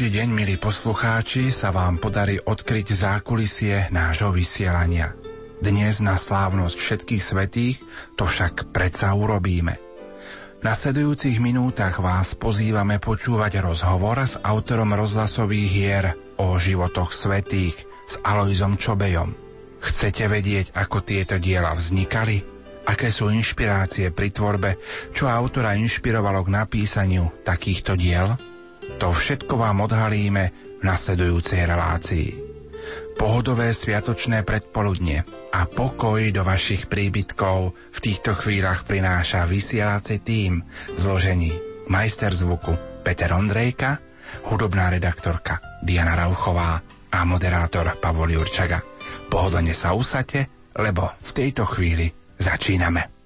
Každý deň, milí poslucháči, sa vám podarí odkryť zákulisie nášho vysielania. Dnes na slávnosť všetkých svetých to však predsa urobíme. V nasledujúcich minútach vás pozývame počúvať rozhovor s autorom rozhlasových hier o životoch svetých s Aloizom Čobejom. Chcete vedieť, ako tieto diela vznikali? Aké sú inšpirácie pri tvorbe? Čo autora inšpirovalo k napísaniu takýchto diel? To všetko vám odhalíme v nasledujúcej relácii. Pohodové sviatočné predpoludne a pokoj do vašich príbytkov v týchto chvíľach prináša vysielací tým zložení majster zvuku Peter Ondrejka, hudobná redaktorka Diana Rauchová a moderátor Pavol Jurčaga. Pohodlne sa usate, lebo v tejto chvíli začíname.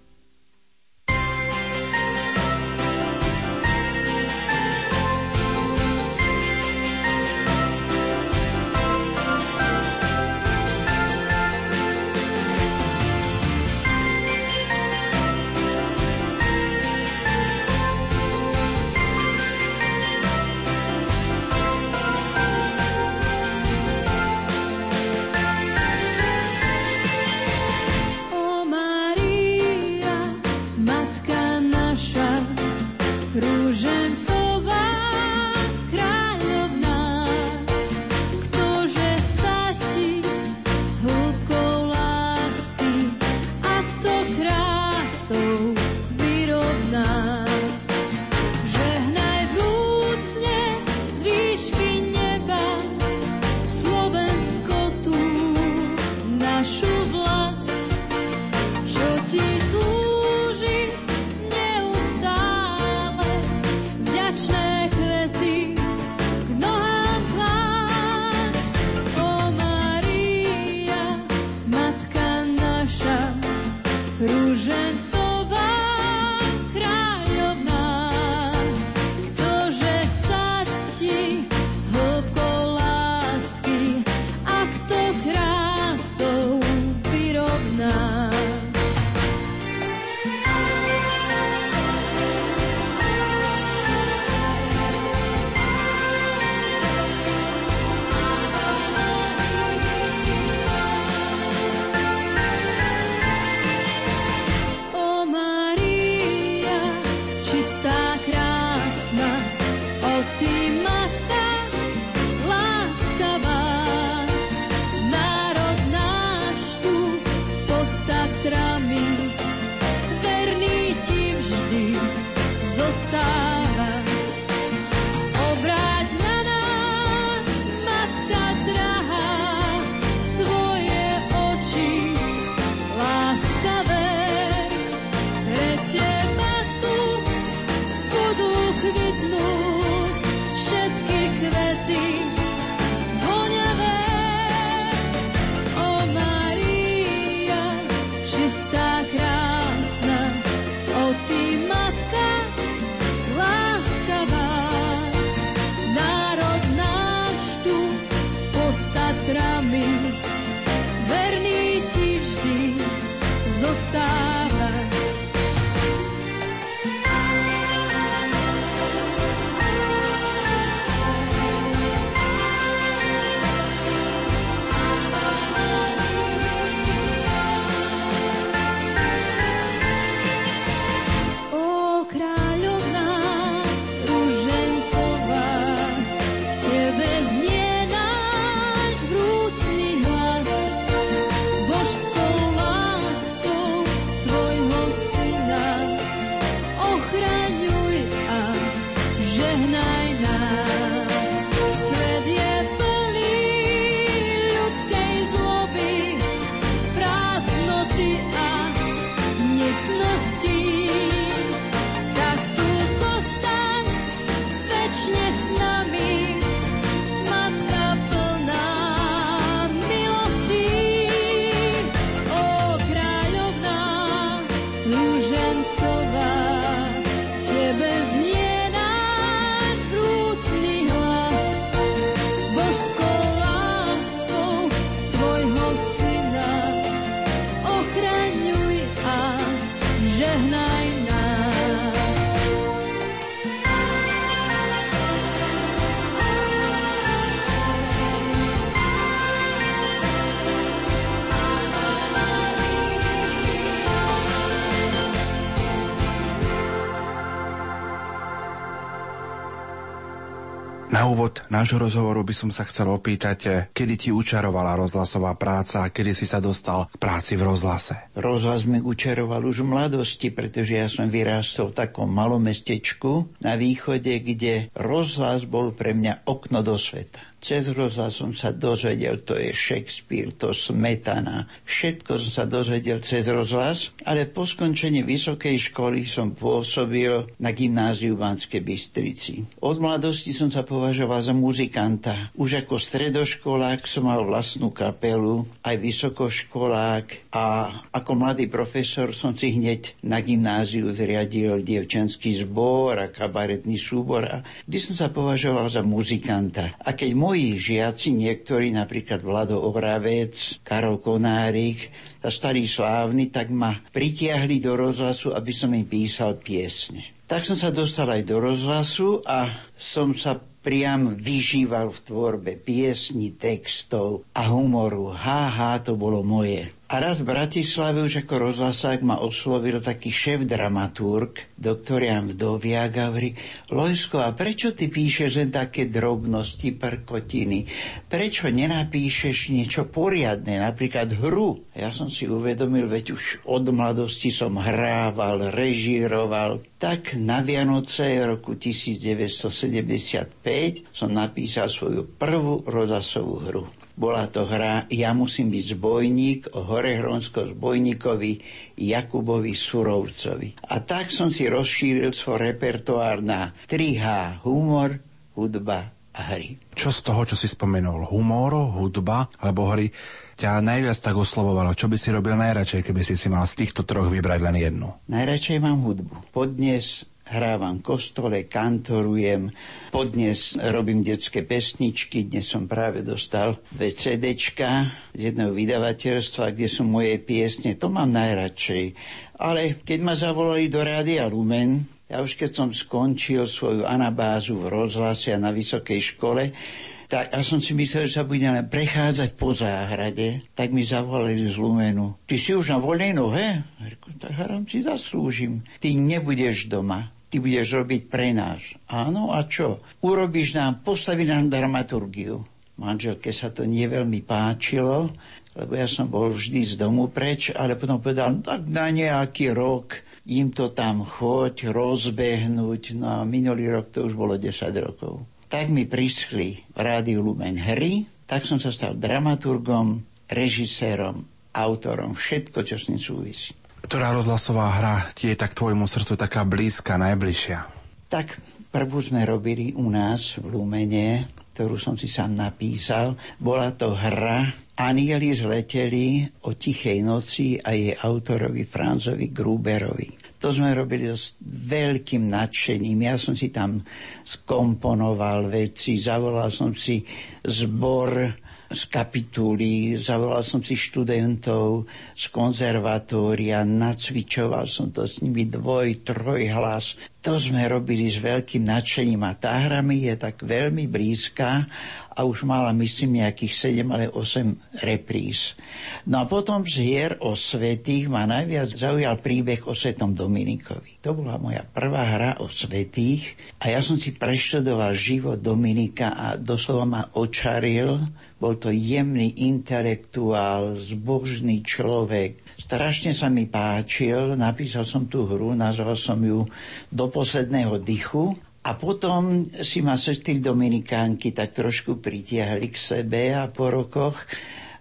Úvod nášho rozhovoru by som sa chcel opýtať, eh, kedy ti učarovala rozhlasová práca a kedy si sa dostal k práci v rozhlase? Rozhlas mi učaroval už v mladosti, pretože ja som vyrástol v takom malom mestečku na východe, kde rozhlas bol pre mňa okno do sveta. Cez rozhlas som sa dozvedel, to je Shakespeare, to Smetana. Všetko som sa dozvedel cez rozhlas, ale po skončení vysokej školy som pôsobil na gymnáziu v Banskej Bystrici. Od mladosti som sa považoval za muzikanta. Už ako stredoškolák som mal vlastnú kapelu, aj vysokoškolák a ako mladý profesor som si hneď na gymnáziu zriadil dievčenský zbor a kabaretný súbor vždy som sa považoval za muzikanta. A keď môj moji žiaci, niektorí, napríklad Vlado Obravec, Karol Konárik, a starý slávny, tak ma pritiahli do rozhlasu, aby som im písal piesne. Tak som sa dostal aj do rozhlasu a som sa priam vyžíval v tvorbe piesni, textov a humoru. Háha, to bolo moje. A raz v Bratislave už ako rozhlasák ma oslovil taký šéf dramaturg, doktor Jan Vdovia, a hovorí, Lojsko, a prečo ty píšeš len také drobnosti, prkotiny? Prečo nenapíšeš niečo poriadne, napríklad hru? Ja som si uvedomil, veď už od mladosti som hrával, režíroval. Tak na Vianoce roku 1975 som napísal svoju prvú rozhlasovú hru. Bola to hra Ja musím byť zbojník o horehronsko zbojníkovi Jakubovi Surovcovi. A tak som si rozšíril svoj repertoár na 3H humor, hudba a hry. Čo z toho, čo si spomenul, humor, hudba alebo hry, ťa najviac tak oslovovalo? Čo by si robil najradšej, keby si si mal z týchto troch vybrať len jednu? Najradšej mám hudbu. Podnes hrávam kostole, kantorujem, podnes robím detské pesničky, dnes som práve dostal dve CDčka z jedného vydavateľstva, kde sú moje piesne, to mám najradšej. Ale keď ma zavolali do Rádia Lumen, ja už keď som skončil svoju anabázu v rozhlase a na vysokej škole, tak ja som si myslel, že sa budeme prechádzať po záhrade, tak mi zavolali z Lumenu. Ty si už na voľnej nohe? Tak haram si zaslúžim. Ty nebudeš doma ty budeš robiť pre nás. Áno, a čo? Urobíš nám, postaví nám dramaturgiu. Manželke sa to nie veľmi páčilo, lebo ja som bol vždy z domu preč, ale potom povedal, no, tak na nejaký rok im to tam choď, rozbehnúť. No a minulý rok to už bolo 10 rokov. Tak mi prischli v Rádiu Lumen hry, tak som sa stal dramaturgom, režisérom, autorom, všetko, čo s ním súvisí. Ktorá rozhlasová hra ti je tak tvojmu srdcu taká blízka, najbližšia? Tak prvú sme robili u nás v Lumene, ktorú som si sám napísal. Bola to hra Anieli zleteli o tichej noci a jej autorovi Franzovi Gruberovi. To sme robili s veľkým nadšením. Ja som si tam skomponoval veci, zavolal som si zbor z kapitúly, zavolal som si študentov z konzervatória, nacvičoval som to s nimi dvoj, troj hlas. To sme robili s veľkým nadšením a tá hra mi je tak veľmi blízka a už mala, myslím, nejakých 7 ale 8 repríz. No a potom z hier o svetých ma najviac zaujal príbeh o svetom Dominikovi. To bola moja prvá hra o svetých a ja som si preštudoval život Dominika a doslova ma očaril. Bol to jemný intelektuál, zbožný človek. Strašne sa mi páčil, napísal som tú hru, nazval som ju Do posledného dychu a potom si ma sestry Dominikánky tak trošku pritiahli k sebe a po rokoch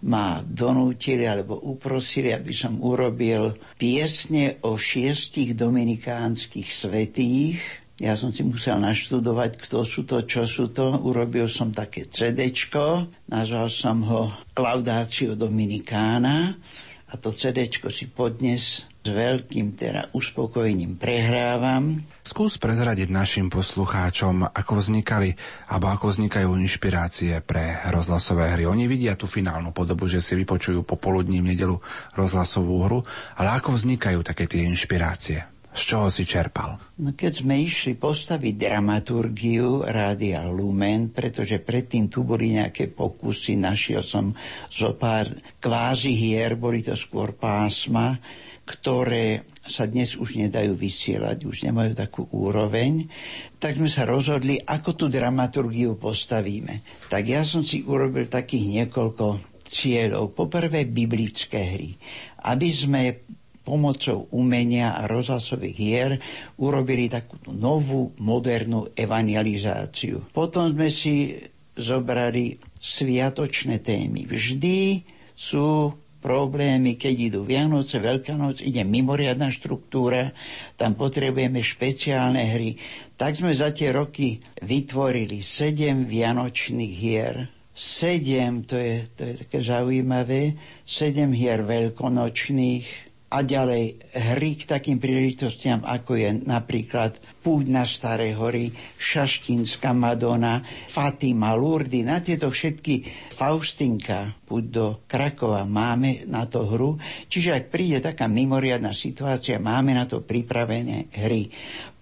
ma donútili alebo uprosili, aby som urobil piesne o šiestich dominikánskych svetých. Ja som si musel naštudovať, kto sú to, čo sú to. Urobil som také CDčko, nazval som ho Laudácio Dominikána a to CDčko si podnes s veľkým teda uspokojením prehrávam. Skús prezradiť našim poslucháčom, ako vznikali alebo ako vznikajú inšpirácie pre rozhlasové hry. Oni vidia tú finálnu podobu, že si vypočujú popoludní v nedelu rozhlasovú hru, ale ako vznikajú také tie inšpirácie? Z čoho si čerpal? No keď sme išli postaviť dramaturgiu Rádia Lumen, pretože predtým tu boli nejaké pokusy, našiel som zo pár kvázi hier, boli to skôr pásma, ktoré sa dnes už nedajú vysielať, už nemajú takú úroveň, tak sme sa rozhodli, ako tú dramaturgiu postavíme. Tak ja som si urobil takých niekoľko cieľov. Poprvé biblické hry. Aby sme pomocou umenia a rozhlasových hier urobili takú novú, modernú evangelizáciu. Potom sme si zobrali sviatočné témy. Vždy sú problémy, keď idú Vianoce, Veľká noc, ide mimoriadná štruktúra, tam potrebujeme špeciálne hry. Tak sme za tie roky vytvorili sedem vianočných hier. Sedem, to je, to je také zaujímavé, sedem hier veľkonočných, a ďalej hry k takým príležitostiam, ako je napríklad Púť na Staré hory, Šaštínska Madonna, Fatima, Lurdy, na tieto všetky Faustinka, Púť do Krakova, máme na to hru. Čiže ak príde taká mimoriadná situácia, máme na to pripravené hry.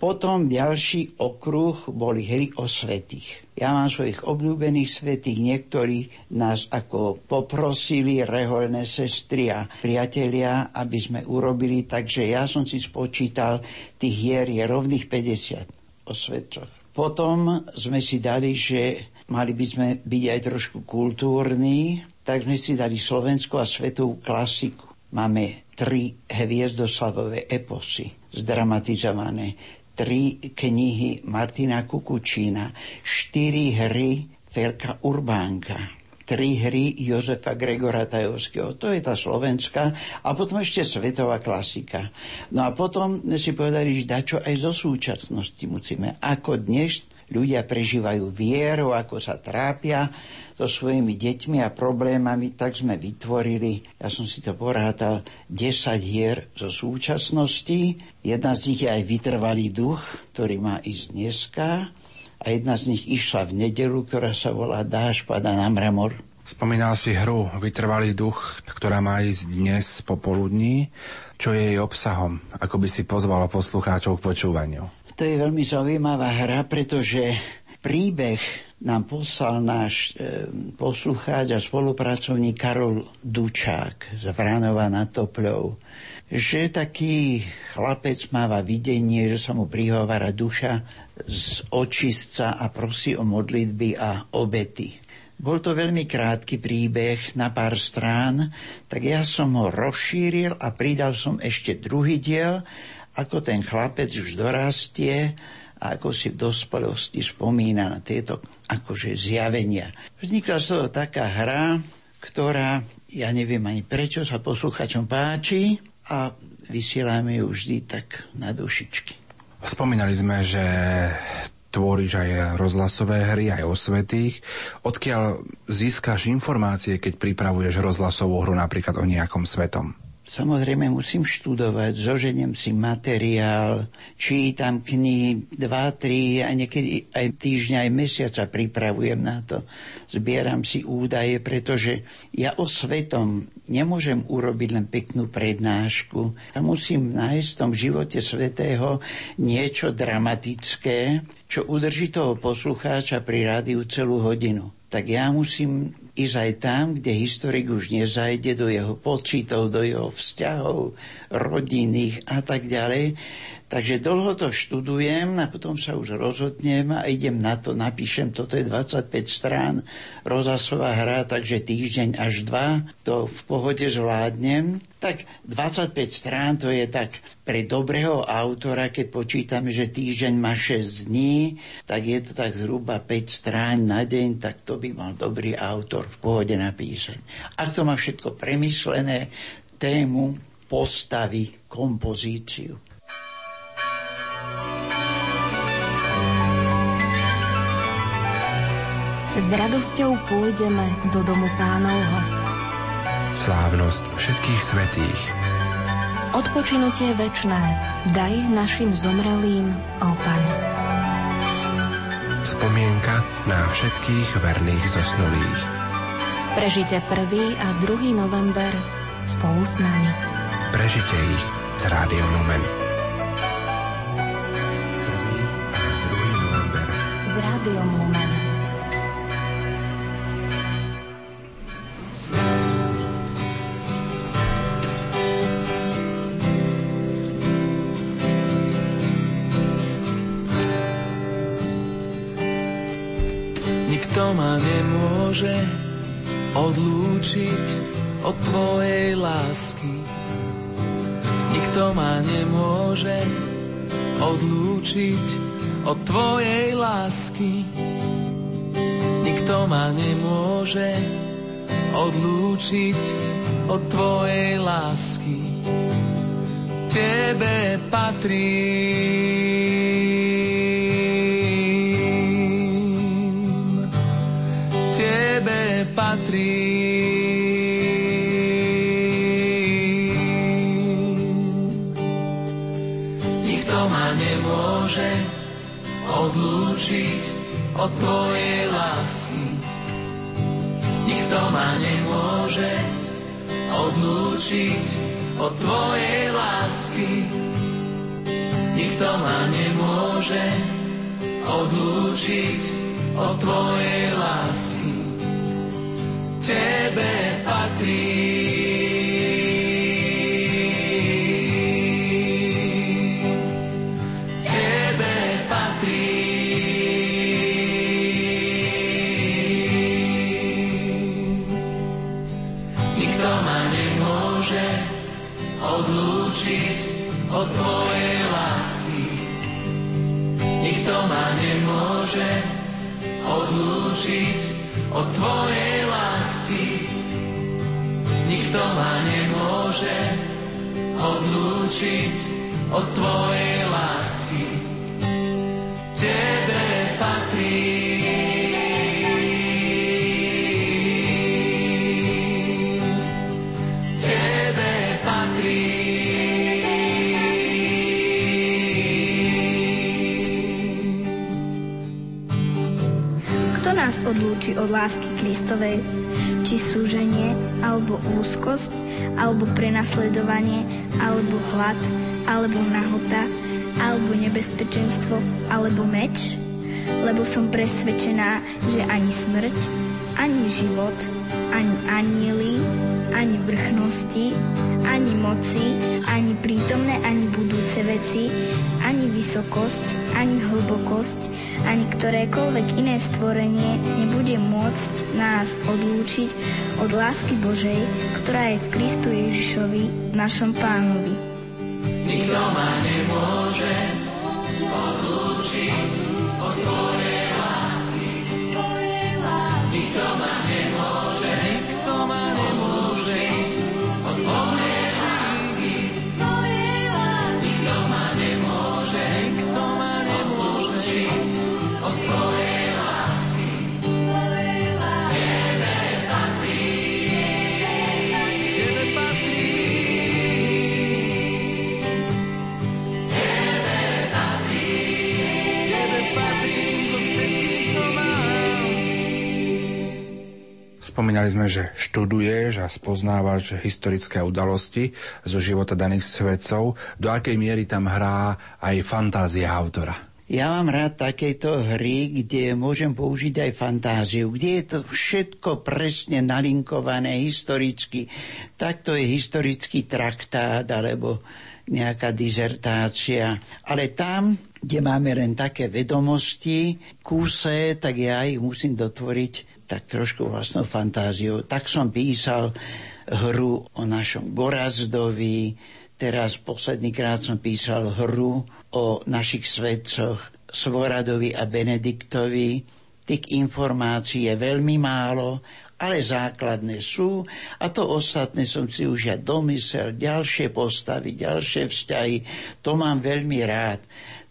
Potom ďalší okruh boli hry o svetých. Ja mám svojich obľúbených svetých, niektorí nás ako poprosili reholné sestry a priatelia, aby sme urobili, takže ja som si spočítal, tých hier je rovných 50 o svetoch. Potom sme si dali, že mali by sme byť aj trošku kultúrni, tak sme si dali slovenskú a svetovú klasiku. Máme tri hviezdoslavové eposy zdramatizované tri knihy Martina Kukučína, štyri hry Ferka Urbánka, tri hry Jozefa Gregora Tajovského. To je tá slovenská a potom ešte svetová klasika. No a potom si povedali, že dačo aj zo súčasnosti musíme. Ako dnes ľudia prežívajú vieru, ako sa trápia so svojimi deťmi a problémami, tak sme vytvorili, ja som si to porátal, 10 hier zo súčasnosti. Jedna z nich je aj vytrvalý duch, ktorý má ísť dneska a jedna z nich išla v nedelu, ktorá sa volá Dáš pada na mramor. Spomínal si hru Vytrvalý duch, ktorá má ísť dnes popoludní. Čo je jej obsahom? Ako by si pozvala poslucháčov k počúvaniu? To je veľmi zaujímavá hra, pretože príbeh nám poslal náš e, poslucháč a spolupracovník Karol Dučák z Vranova na Topľou, že taký chlapec máva videnie, že sa mu prihovára duša z očistca a prosí o modlitby a obety. Bol to veľmi krátky príbeh na pár strán, tak ja som ho rozšíril a pridal som ešte druhý diel, ako ten chlapec už dorastie a ako si v dospelosti spomína na tieto akože zjavenia. Vznikla z toho taká hra, ktorá, ja neviem ani prečo, sa posluchačom páči a vysielame ju vždy tak na dušičky. Spomínali sme, že tvoríš aj rozhlasové hry, aj o svetých. Odkiaľ získaš informácie, keď pripravuješ rozhlasovú hru napríklad o nejakom svetom? Samozrejme musím študovať, zoženiem si materiál, čítam knihy, dva, tri a niekedy aj týždňa, aj mesiaca pripravujem na to. Zbieram si údaje, pretože ja o svetom nemôžem urobiť len peknú prednášku. Ja musím nájsť v tom živote svetého niečo dramatické, čo udrží toho poslucháča pri rádiu celú hodinu. Tak ja musím ísť aj tam, kde historik už nezajde do jeho pocitov, do jeho vzťahov rodinných a tak ďalej. Takže dlho to študujem a potom sa už rozhodnem a idem na to, napíšem, toto je 25 strán, rozhlasová hra, takže týždeň až dva, to v pohode zvládnem. Tak 25 strán to je tak pre dobrého autora, keď počítame, že týždeň má 6 dní, tak je to tak zhruba 5 strán na deň, tak to by mal dobrý autor v pohode napísať. Ak to má všetko premyslené, tému, postavy, kompozíciu. S radosťou pôjdeme do domu pánovho. Slávnosť všetkých svetých. Odpočinutie večné daj našim zomrelým, ó Pane. Spomienka na všetkých verných zosnulých. Prežite 1. a 2. november spolu s nami. Prežite ich s Rádiom Lumen. 1. a 2. november s Rádiom Lumen. Nemôže odlúčiť od tvojej lásky. Nikto ma nemôže odlúčiť od tvojej lásky. Nikto ma nemôže odlúčiť od tvojej lásky. Tebe patrím. Od tvojej lásky. Nikto ma nemôže odlúčiť od tvojej lásky. Nikto ma nemôže odlúčiť od tvojej lásky. Tebe patrí. Od tvojej lásky. Nikto ma nemôže odlúčiť od tvojej lásky. Tebe odlúči od lásky Kristovej? Či súženie, alebo úzkosť, alebo prenasledovanie, alebo hlad, alebo nahota, alebo nebezpečenstvo, alebo meč? Lebo som presvedčená, že ani smrť, ani život, ani anieli, ani vrchnosti, ani moci, ani prítomné, ani budúce veci, ani vysokosť, ani hlbokosť, ani ktorékoľvek iné stvorenie nebude môcť nás odlúčiť od lásky Božej, ktorá je v Kristu Ježišovi, našom pánovi. Nikto ma nemôže odlúčiť od tvojej lásky. Nikto ma nemôže, Spomínali sme, že študuješ a spoznávaš historické udalosti zo života daných svetcov. Do akej miery tam hrá aj fantázia autora? Ja mám rád takéto hry, kde môžem použiť aj fantáziu, kde je to všetko presne nalinkované historicky. Takto je historický traktát alebo nejaká dizertácia. Ale tam, kde máme len také vedomosti, kúse, tak ja ich musím dotvoriť tak trošku vlastnou fantáziou. Tak som písal hru o našom Gorazdovi, teraz posledný krát som písal hru o našich svedcoch Svoradovi a Benediktovi. Tých informácií je veľmi málo, ale základné sú a to ostatné som si už ja domysel, ďalšie postavy, ďalšie vzťahy, to mám veľmi rád.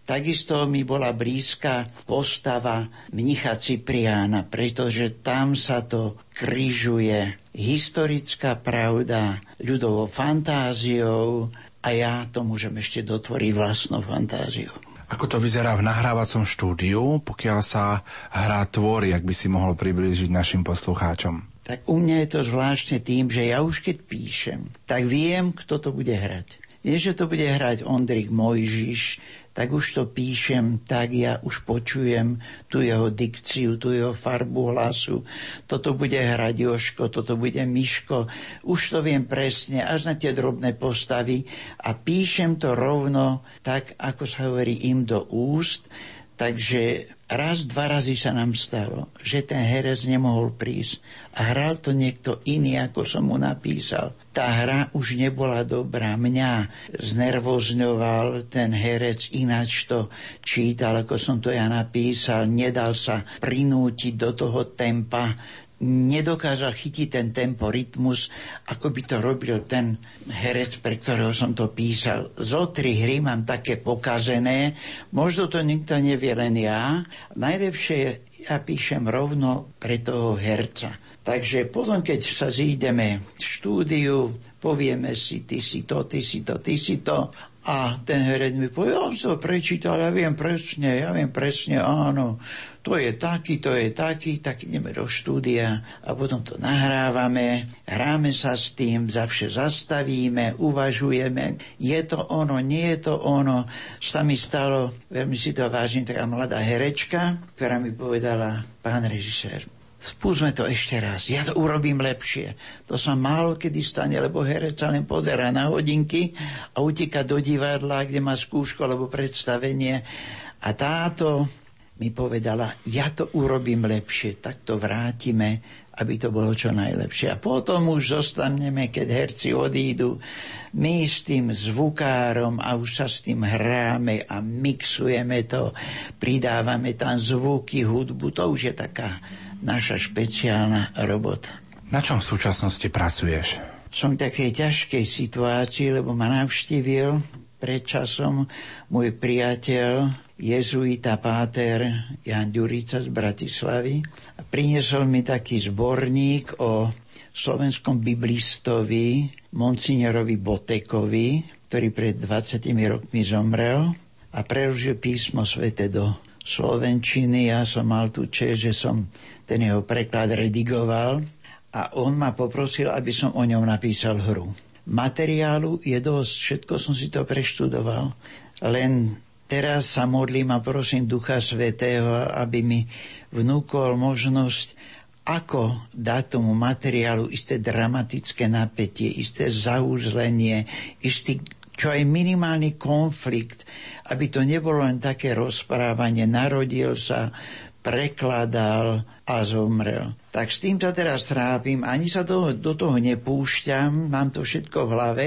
Takisto mi bola blízka postava mnicha Cipriána, pretože tam sa to kryžuje historická pravda ľudovou fantáziou a ja to môžem ešte dotvoriť vlastnou fantáziou. Ako to vyzerá v nahrávacom štúdiu, pokiaľ sa hrá tvorí, ak by si mohol priblížiť našim poslucháčom? Tak u mňa je to zvláštne tým, že ja už keď píšem, tak viem, kto to bude hrať. Nie, že to bude hrať Ondrik Mojžiš, tak už to píšem, tak ja už počujem tú jeho dikciu, tú jeho farbu hlasu. Toto bude hrať toto bude Miško. Už to viem presne, až na tie drobné postavy a píšem to rovno tak, ako sa hovorí im do úst, Takže raz, dva razy sa nám stalo, že ten herec nemohol prísť a hral to niekto iný, ako som mu napísal. Tá hra už nebola dobrá. Mňa znervozňoval ten herec, ináč to čítal, ako som to ja napísal. Nedal sa prinútiť do toho tempa nedokázal chytiť ten tempo, rytmus, ako by to robil ten herec, pre ktorého som to písal. Zo tri hry mám také pokazené, možno to nikto nevie, len ja. Najlepšie ja píšem rovno pre toho herca. Takže potom, keď sa zídeme v štúdiu, povieme si, ty si to, ty si to, ty si to, a ten herec mi povie, ja som prečítal, ja viem presne, ja viem presne, áno, to je taký, to je taký, tak ideme do štúdia a potom to nahrávame, hráme sa s tým, zavše zastavíme, uvažujeme, je to ono, nie je to ono. Sa mi stalo, veľmi si to vážim, taká mladá herečka, ktorá mi povedala, pán režisér, Spúsme to ešte raz, ja to urobím lepšie. To sa málo kedy stane, lebo herec sa len pozera na hodinky a utíka do divadla, kde má skúšku alebo predstavenie. A táto mi povedala, ja to urobím lepšie, tak to vrátime, aby to bolo čo najlepšie. A potom už zostaneme, keď herci odídu, my s tým zvukárom a už sa s tým hráme a mixujeme to, pridávame tam zvuky, hudbu, to už je taká naša špeciálna robota. Na čom v súčasnosti pracuješ? Som v takej ťažkej situácii, lebo ma navštívil pred časom môj priateľ, jezuita páter Jan Ďurica z Bratislavy a priniesol mi taký zborník o slovenskom biblistovi Monsignorovi Botekovi, ktorý pred 20 rokmi zomrel a preložil písmo svete do slovenčiny. Ja som mal tu čest, že som ten jeho preklad redigoval a on ma poprosil, aby som o ňom napísal hru. Materiálu je dosť, všetko som si to preštudoval, len teraz sa modlím a prosím Ducha Svetého, aby mi vnúkol možnosť, ako dať tomu materiálu isté dramatické napätie, isté zaúzlenie, istý čo je minimálny konflikt, aby to nebolo len také rozprávanie, narodil sa, prekladal a zomrel. Tak s tým sa teraz trápim, ani sa do, do toho nepúšťam, mám to všetko v hlave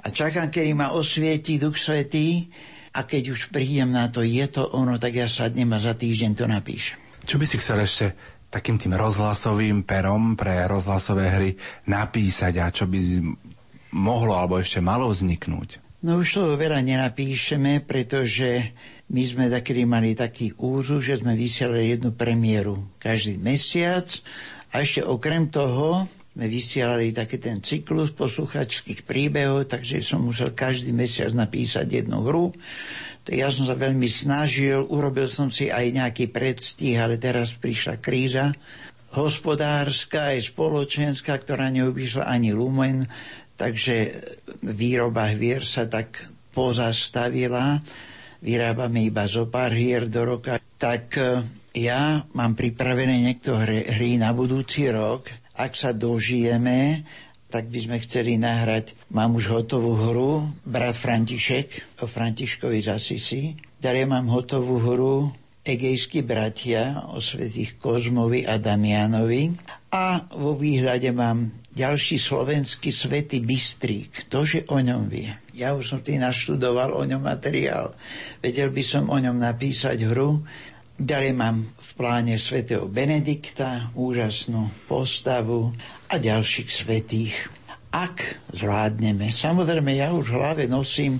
a čakám, kedy ma osvieti Duch Svetý a keď už prídem na to, je to ono, tak ja sadnem a za týždeň to napíšem. Čo by si chcel ešte takým tým rozhlasovým perom pre rozhlasové hry napísať a čo by mohlo alebo ešte malo vzniknúť? No už to veľa nenapíšeme, pretože my sme takedy mali taký úzu, že sme vysielali jednu premiéru každý mesiac a ešte okrem toho sme vysielali taký ten cyklus posluchačských príbehov, takže som musel každý mesiac napísať jednu hru. Tak ja som sa veľmi snažil, urobil som si aj nejaký predstih, ale teraz prišla kríza hospodárska aj spoločenská, ktorá neobyšla ani lumen, takže výroba hvier sa tak pozastavila. Vyrábame iba zo pár hier do roka. Tak eh, ja mám pripravené niektoré hry na budúci rok, ak sa dožijeme, tak by sme chceli nahrať, mám už hotovú hru, Brat František o Františkovi z Asisi. Ďalej mám hotovú hru Egejskí bratia o svetých Kozmovi a Damianovi. A vo výhľade mám ďalší slovenský svetý Bystrík. že o ňom vie. Ja už som tým naštudoval o ňom materiál. Vedel by som o ňom napísať hru. Ďalej mám v pláne svätého Benedikta úžasnú postavu a ďalších svetých. Ak zvládneme, samozrejme ja už v hlave nosím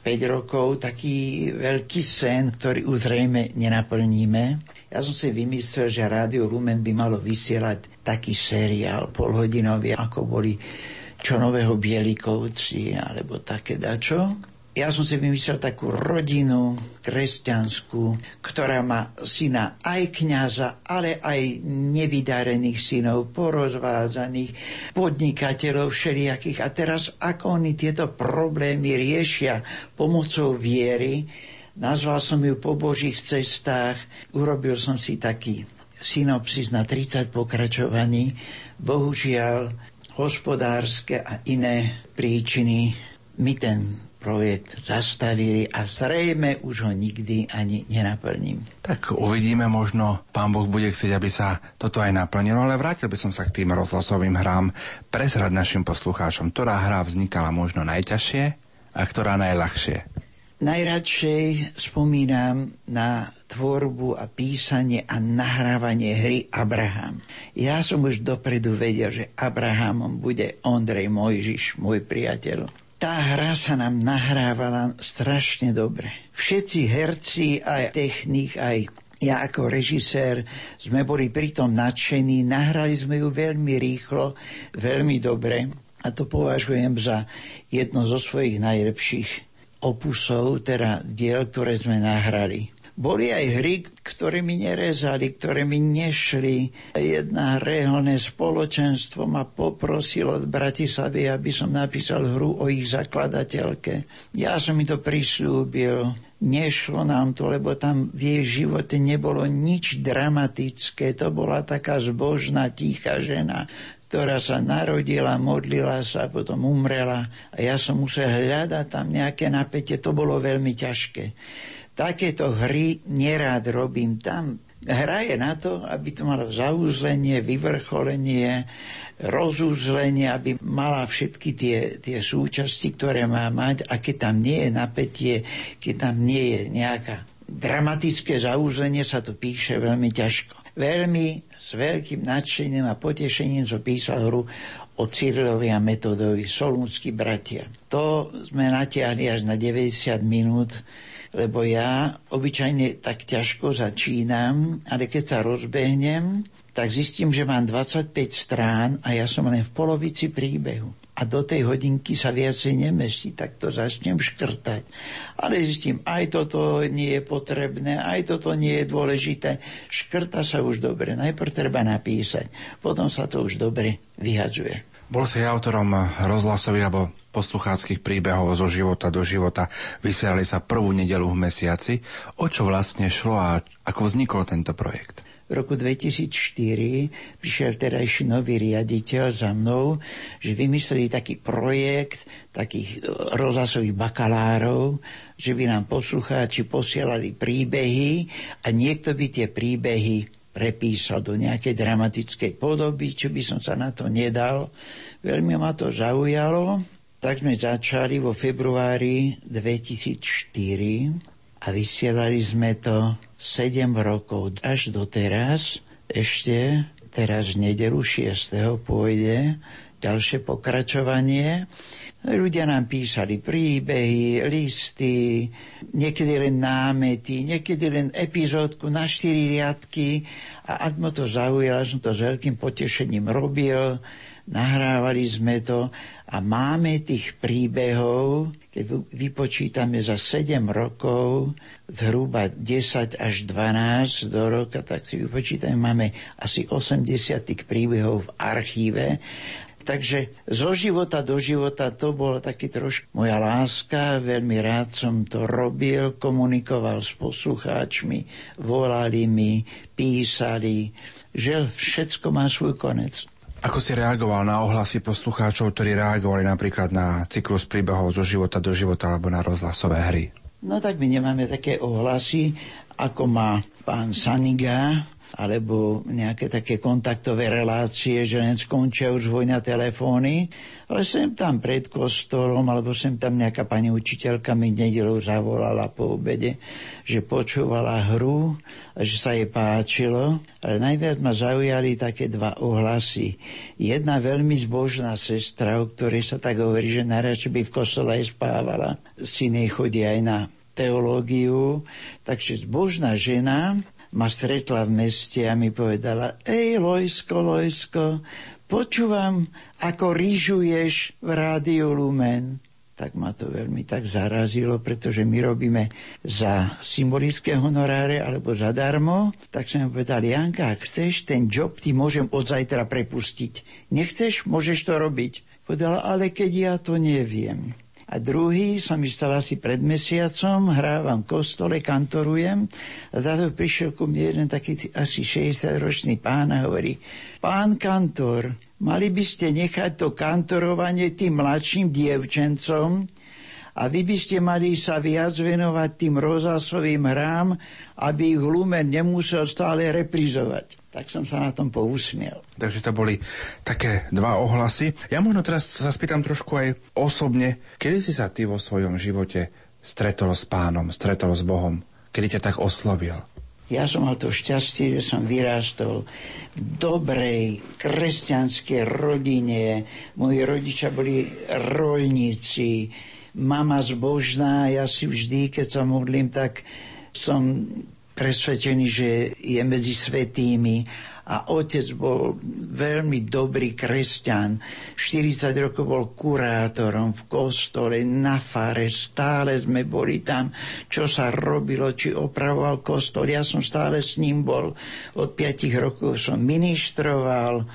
5 rokov taký veľký sen, ktorý už zrejme nenaplníme. Ja som si vymyslel, že Rádio Lumen by malo vysielať taký seriál polhodinový, ako boli čo nového Bielikovci alebo také dačo. Ja som si vymyslel takú rodinu kresťanskú, ktorá má syna aj kňaza, ale aj nevydarených synov, porozvádzaných, podnikateľov všelijakých. A teraz, ako oni tieto problémy riešia pomocou viery, nazval som ju po Božích cestách, urobil som si taký synopsis na 30 pokračovaní. Bohužiaľ, hospodárske a iné príčiny mi ten projekt zastavili a zrejme už ho nikdy ani nenaplním. Tak uvidíme, možno pán Boh bude chcieť, aby sa toto aj naplnilo, ale vrátil by som sa k tým rozhlasovým hrám. Prezrad našim poslucháčom, ktorá hra vznikala možno najťažšie a ktorá najľahšie. Najradšej spomínam na tvorbu a písanie a nahrávanie hry Abraham. Ja som už dopredu vedel, že Abrahamom bude Ondrej Mojžiš, môj priateľ. Tá hra sa nám nahrávala strašne dobre. Všetci herci, aj technik, aj ja ako režisér sme boli pritom nadšení, nahrali sme ju veľmi rýchlo, veľmi dobre a to považujem za jedno zo svojich najlepších opusov, teda diel, ktoré sme nahrali. Boli aj hry, ktoré mi nerezali, ktoré mi nešli. Jedna reholné spoločenstvo ma poprosilo od Bratislavy, aby som napísal hru o ich zakladateľke. Ja som mi to prislúbil. Nešlo nám to, lebo tam v jej živote nebolo nič dramatické. To bola taká zbožná, tichá žena, ktorá sa narodila, modlila sa, potom umrela a ja som musel hľadať tam nejaké napätie, to bolo veľmi ťažké. Takéto hry nerád robím tam. Hra je na to, aby to malo zaúzlenie, vyvrcholenie, rozúzlenie, aby mala všetky tie, tie súčasti, ktoré má mať a keď tam nie je napätie, keď tam nie je nejaká dramatické zaúzlenie, sa to píše veľmi ťažko. Veľmi s veľkým nadšením a potešením som písal hru o Cyrilovi a Metodovi, Solúnsky bratia. To sme natiahli až na 90 minút, lebo ja obyčajne tak ťažko začínam, ale keď sa rozbehnem, tak zistím, že mám 25 strán a ja som len v polovici príbehu a do tej hodinky sa viacej nemestí, tak to začnem škrtať. Ale zistím, aj toto nie je potrebné, aj toto nie je dôležité. Škrta sa už dobre, najprv treba napísať, potom sa to už dobre vyhadzuje. Bol si autorom rozhlasových alebo poslucháckých príbehov zo života do života. Vysielali sa prvú nedelu v mesiaci. O čo vlastne šlo a ako vznikol tento projekt? V roku 2004 prišiel terajší nový riaditeľ za mnou, že vymysleli taký projekt takých e, rozhlasových bakalárov, že by nám poslucháči posielali príbehy a niekto by tie príbehy prepísal do nejakej dramatickej podoby, či by som sa na to nedal. Veľmi ma to zaujalo. Tak sme začali vo februári 2004 a vysielali sme to 7 rokov až doteraz. Ešte teraz v nedelu 6. pôjde ďalšie pokračovanie. Ľudia nám písali príbehy, listy, niekedy len námety, niekedy len epizódku na štyri riadky a ak ma to zaujalo, som to s veľkým potešením robil, nahrávali sme to a máme tých príbehov, keď vypočítame za 7 rokov, zhruba 10 až 12 do roka, tak si vypočítame, máme asi 80 tých príbehov v archíve. Takže zo života do života to bolo taký trošku moja láska, veľmi rád som to robil, komunikoval s poslucháčmi, volali mi, písali, že všetko má svoj konec. Ako si reagoval na ohlasy poslucháčov, ktorí reagovali napríklad na cyklus príbehov zo života do života alebo na rozhlasové hry? No tak my nemáme také ohlasy, ako má pán Saniga, alebo nejaké také kontaktové relácie, že len skončia už vojna telefóny, ale sem tam pred kostolom, alebo sem tam nejaká pani učiteľka mi nedelou zavolala po obede, že počúvala hru a že sa jej páčilo, ale najviac ma zaujali také dva ohlasy. Jedna veľmi zbožná sestra, o ktorej sa tak hovorí, že najradšej by v kostole aj spávala. Syn chodí aj na teológiu, takže zbožná žena ma stretla v meste a mi povedala, ej Lojsko, Lojsko, počúvam, ako rýžuješ v rádiu Lumen. Tak ma to veľmi tak zarazilo, pretože my robíme za symbolické honoráre alebo zadarmo. Tak som povedal, Janka, ak chceš ten job, ty môžem od zajtra prepustiť. Nechceš, môžeš to robiť. Povedala, ale keď ja to neviem. A druhý som mi stal asi pred mesiacom, hrávam v kostole, kantorujem a táto prišiel ku mne jeden taký asi 60-ročný pán a hovorí, pán kantor, mali by ste nechať to kantorovanie tým mladším dievčencom, A vy by ste mali sa viac venovať tým rozhlasovým hrám, aby ich Lumen nemusel stále reprizovať. Tak som sa na tom pousmiel. Takže to boli také dva ohlasy. Ja možno teraz sa spýtam trošku aj osobne, kedy si sa ty vo svojom živote stretol s pánom, stretol s Bohom? Kedy ťa tak oslovil? Ja som mal to šťastie, že som vyrástol v dobrej kresťanskej rodine. Moji rodičia boli rolníci, mama zbožná. Ja si vždy, keď sa modlím, tak som presvedčený, že je medzi svetými a otec bol veľmi dobrý kresťan. 40 rokov bol kurátorom v kostole, na fare, stále sme boli tam, čo sa robilo, či opravoval kostol. Ja som stále s ním bol. Od 5 rokov som ministroval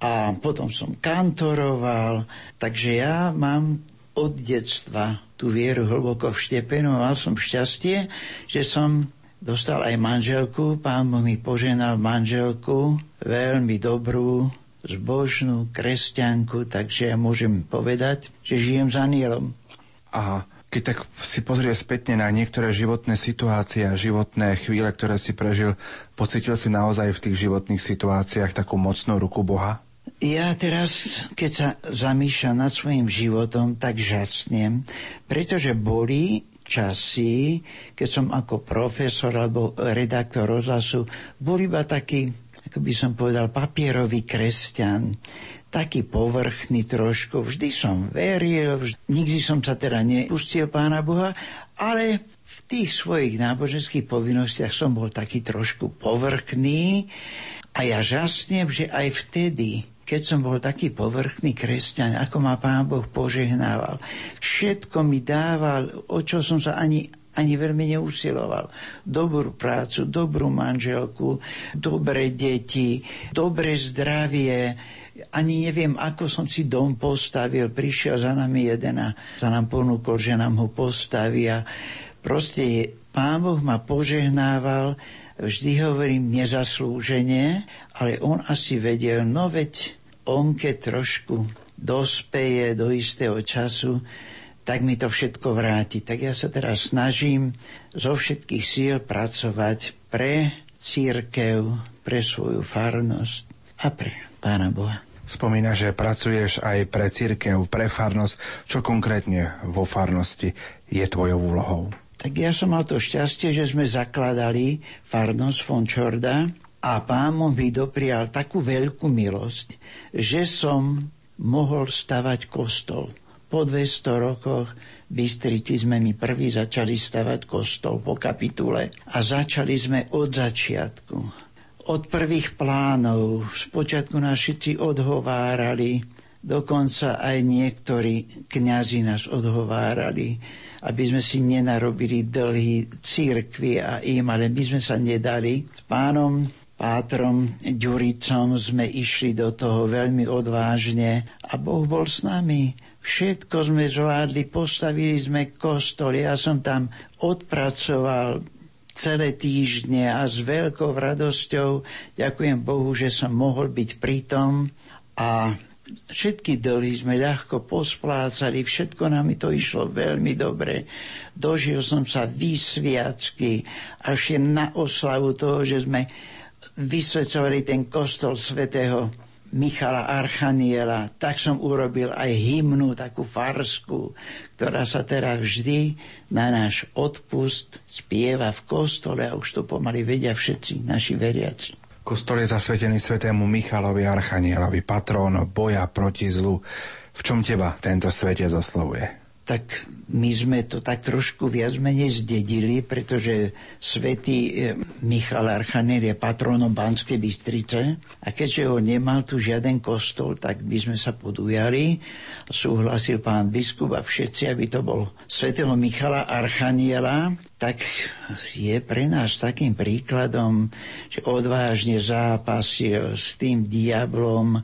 a potom som kantoroval. Takže ja mám od detstva tú vieru hlboko vštepenú. Mal som šťastie, že som Dostal aj manželku, pán mi poženal manželku, veľmi dobrú, zbožnú kresťanku, takže ja môžem povedať, že žijem s anielom. A keď tak si pozrie spätne na niektoré životné situácie a životné chvíle, ktoré si prežil, pocitil si naozaj v tých životných situáciách takú mocnú ruku Boha? Ja teraz, keď sa zamýšľam nad svojim životom, tak žasnem, pretože boli časy, keď som ako profesor alebo redaktor rozhlasu bol iba taký, ako by som povedal, papierový kresťan taký povrchný trošku. Vždy som veril, vždy, nikdy som sa teda nepustil Pána Boha, ale v tých svojich náboženských povinnostiach som bol taký trošku povrchný a ja žasnem, že aj vtedy keď som bol taký povrchný kresťan, ako ma Pán Boh požehnával. Všetko mi dával, o čo som sa ani ani veľmi neusiloval. Dobrú prácu, dobrú manželku, dobré deti, dobré zdravie. Ani neviem, ako som si dom postavil. Prišiel za nami jeden a sa nám ponúkol, že nám ho postavia. Proste Pán Boh ma požehnával, vždy hovorím nezaslúžene, ale on asi vedel, no veď on keď trošku dospeje do istého času, tak mi to všetko vráti. Tak ja sa teraz snažím zo všetkých síl pracovať pre církev, pre svoju farnosť a pre Pána Boha. Spomína, že pracuješ aj pre církev, pre farnosť. Čo konkrétne vo farnosti je tvojou úlohou? Tak ja som mal to šťastie, že sme zakladali farnosť Fončorda a pán mi doprial takú veľkú milosť, že som mohol stavať kostol. Po 200 rokoch v Bystrici sme mi prvý začali stavať kostol po kapitule a začali sme od začiatku. Od prvých plánov, spočiatku nás všetci odhovárali, dokonca aj niektorí kňazi nás odhovárali, aby sme si nenarobili dlhy církvy a im, ale my sme sa nedali. S pánom Pátrom Ďuricom sme išli do toho veľmi odvážne a Boh bol s nami. Všetko sme zvládli, postavili sme kostol, ja som tam odpracoval celé týždne a s veľkou radosťou ďakujem Bohu, že som mohol byť pritom a všetky dlhy sme ľahko posplácali, všetko nám to išlo veľmi dobre. Dožil som sa vysviacky až je na oslavu toho, že sme vysvedcovali ten kostol svätého Michala Archaniela, tak som urobil aj hymnu, takú farsku, ktorá sa teraz vždy na náš odpust spieva v kostole a už to pomaly vedia všetci naši veriaci. Kostol je zasvetený svetému Michalovi Archanielovi, patrón boja proti zlu. V čom teba tento svetec oslovuje? tak my sme to tak trošku viac menej zdedili, pretože svätý e, Michal Archaniel je patronom Banskej Bystrice a keďže ho nemal tu žiaden kostol, tak by sme sa podujali. Súhlasil pán biskup a všetci, aby to bol svätého Michala Archaniela, tak je pre nás takým príkladom, že odvážne zápasil s tým diablom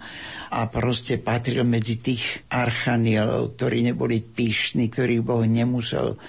a proste patril medzi tých archanielov, ktorí neboli pyšní, ktorých Boh nemusel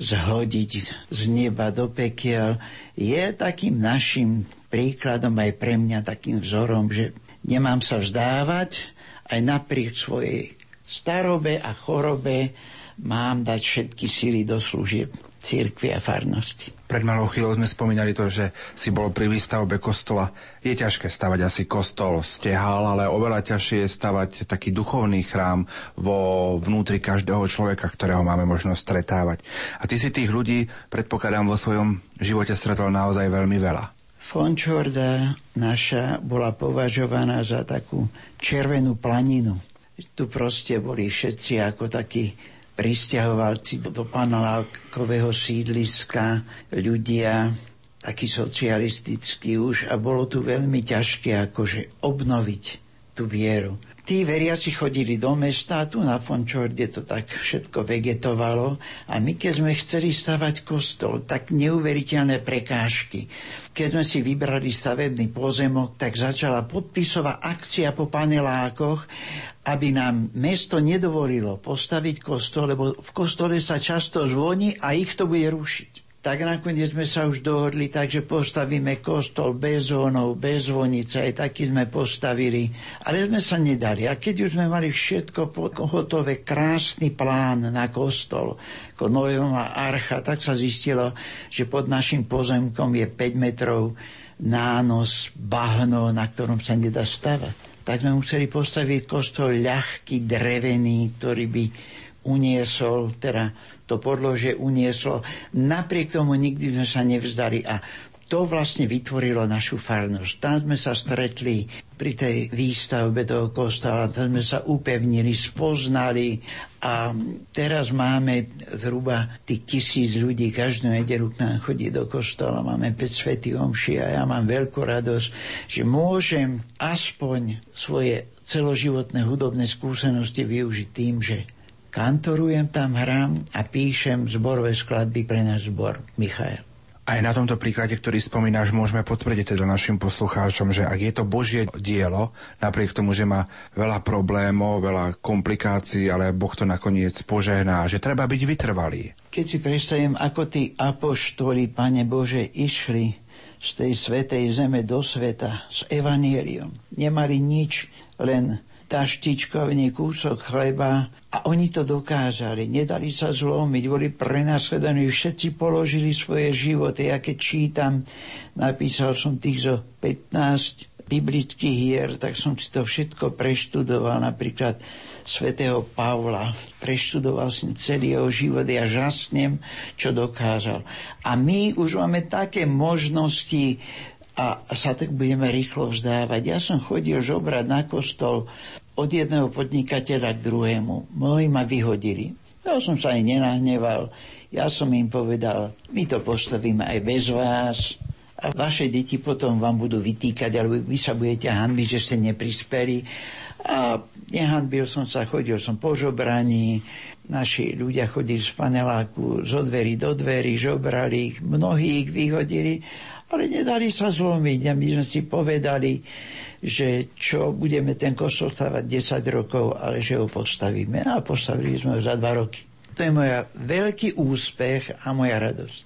zhodiť z neba do pekiel. Je takým našim príkladom aj pre mňa takým vzorom, že nemám sa vzdávať aj napriek svojej starobe a chorobe mám dať všetky síly do služieb církvy a farnosti. Pred malou chvíľou sme spomínali to, že si bol pri výstavbe kostola. Je ťažké stavať asi kostol stehal, ale oveľa ťažšie je stavať taký duchovný chrám vo vnútri každého človeka, ktorého máme možnosť stretávať. A ty si tých ľudí, predpokladám, vo svojom živote stretol naozaj veľmi veľa. Fončorda naša bola považovaná za takú červenú planinu. Tu proste boli všetci ako takí pristahovalci do panelákového sídliska, ľudia takí socialistickí už a bolo tu veľmi ťažké akože obnoviť tú vieru. Tí veriaci chodili do mesta, tu na Fončorde to tak všetko vegetovalo a my keď sme chceli stavať kostol, tak neuveriteľné prekážky. Keď sme si vybrali stavebný pozemok, tak začala podpisová akcia po panelákoch, aby nám mesto nedovolilo postaviť kostol, lebo v kostole sa často zvoní a ich to bude rušiť tak nakoniec sme sa už dohodli, takže postavíme kostol bez zvonov, bez zvonice, aj taký sme postavili. Ale sme sa nedali. A keď už sme mali všetko hotové, krásny plán na kostol, ako Noémová archa, tak sa zistilo, že pod našim pozemkom je 5 metrov nános, bahno, na ktorom sa nedá stavať. Tak sme museli postaviť kostol ľahký, drevený, ktorý by uniesol, teda to podlože unieslo. Napriek tomu nikdy sme sa nevzdali a to vlastne vytvorilo našu farnosť. Tam sme sa stretli pri tej výstavbe toho kostola, tam sme sa upevnili, spoznali a teraz máme zhruba tých tisíc ľudí, každú nedelu k nám chodí do kostola, máme 5 svetý omši a ja mám veľkú radosť, že môžem aspoň svoje celoživotné hudobné skúsenosti využiť tým, že kantorujem tam, hrám a píšem zborové skladby pre náš zbor Michael. Aj na tomto príklade, ktorý spomínaš, môžeme potvrdiť teda našim poslucháčom, že ak je to Božie dielo, napriek tomu, že má veľa problémov, veľa komplikácií, ale Boh to nakoniec požehná, že treba byť vytrvalý. Keď si predstavím, ako tí apoštoli, Pane Bože, išli z tej svetej zeme do sveta s evaníliom, nemali nič, len taštičkovný kúsok chleba a oni to dokázali, nedali sa zlomiť, boli prenasledení, všetci položili svoje životy. Ja keď čítam, napísal som tých zo 15 biblických hier, tak som si to všetko preštudoval, napríklad svätého Pavla. Preštudoval som celý jeho život a žasnem, čo dokázal. A my už máme také možnosti a sa tak budeme rýchlo vzdávať. Ja som chodil žobrať na kostol od jedného podnikateľa k druhému. Mnohí ma vyhodili. Ja som sa aj nenahneval. Ja som im povedal, my to postavíme aj bez vás a vaše deti potom vám budú vytýkať, alebo vy sa budete hanbiť, že ste neprispeli. A nehanbil som sa, chodil som po žobraní, naši ľudia chodili z paneláku zo dverí do dverí, žobrali ich, mnohí ich vyhodili ale nedali sa zlomiť a my sme si povedali, že čo budeme ten kostol stavať 10 rokov, ale že ho postavíme a postavili sme ho za 2 roky. To je moja veľký úspech a moja radosť.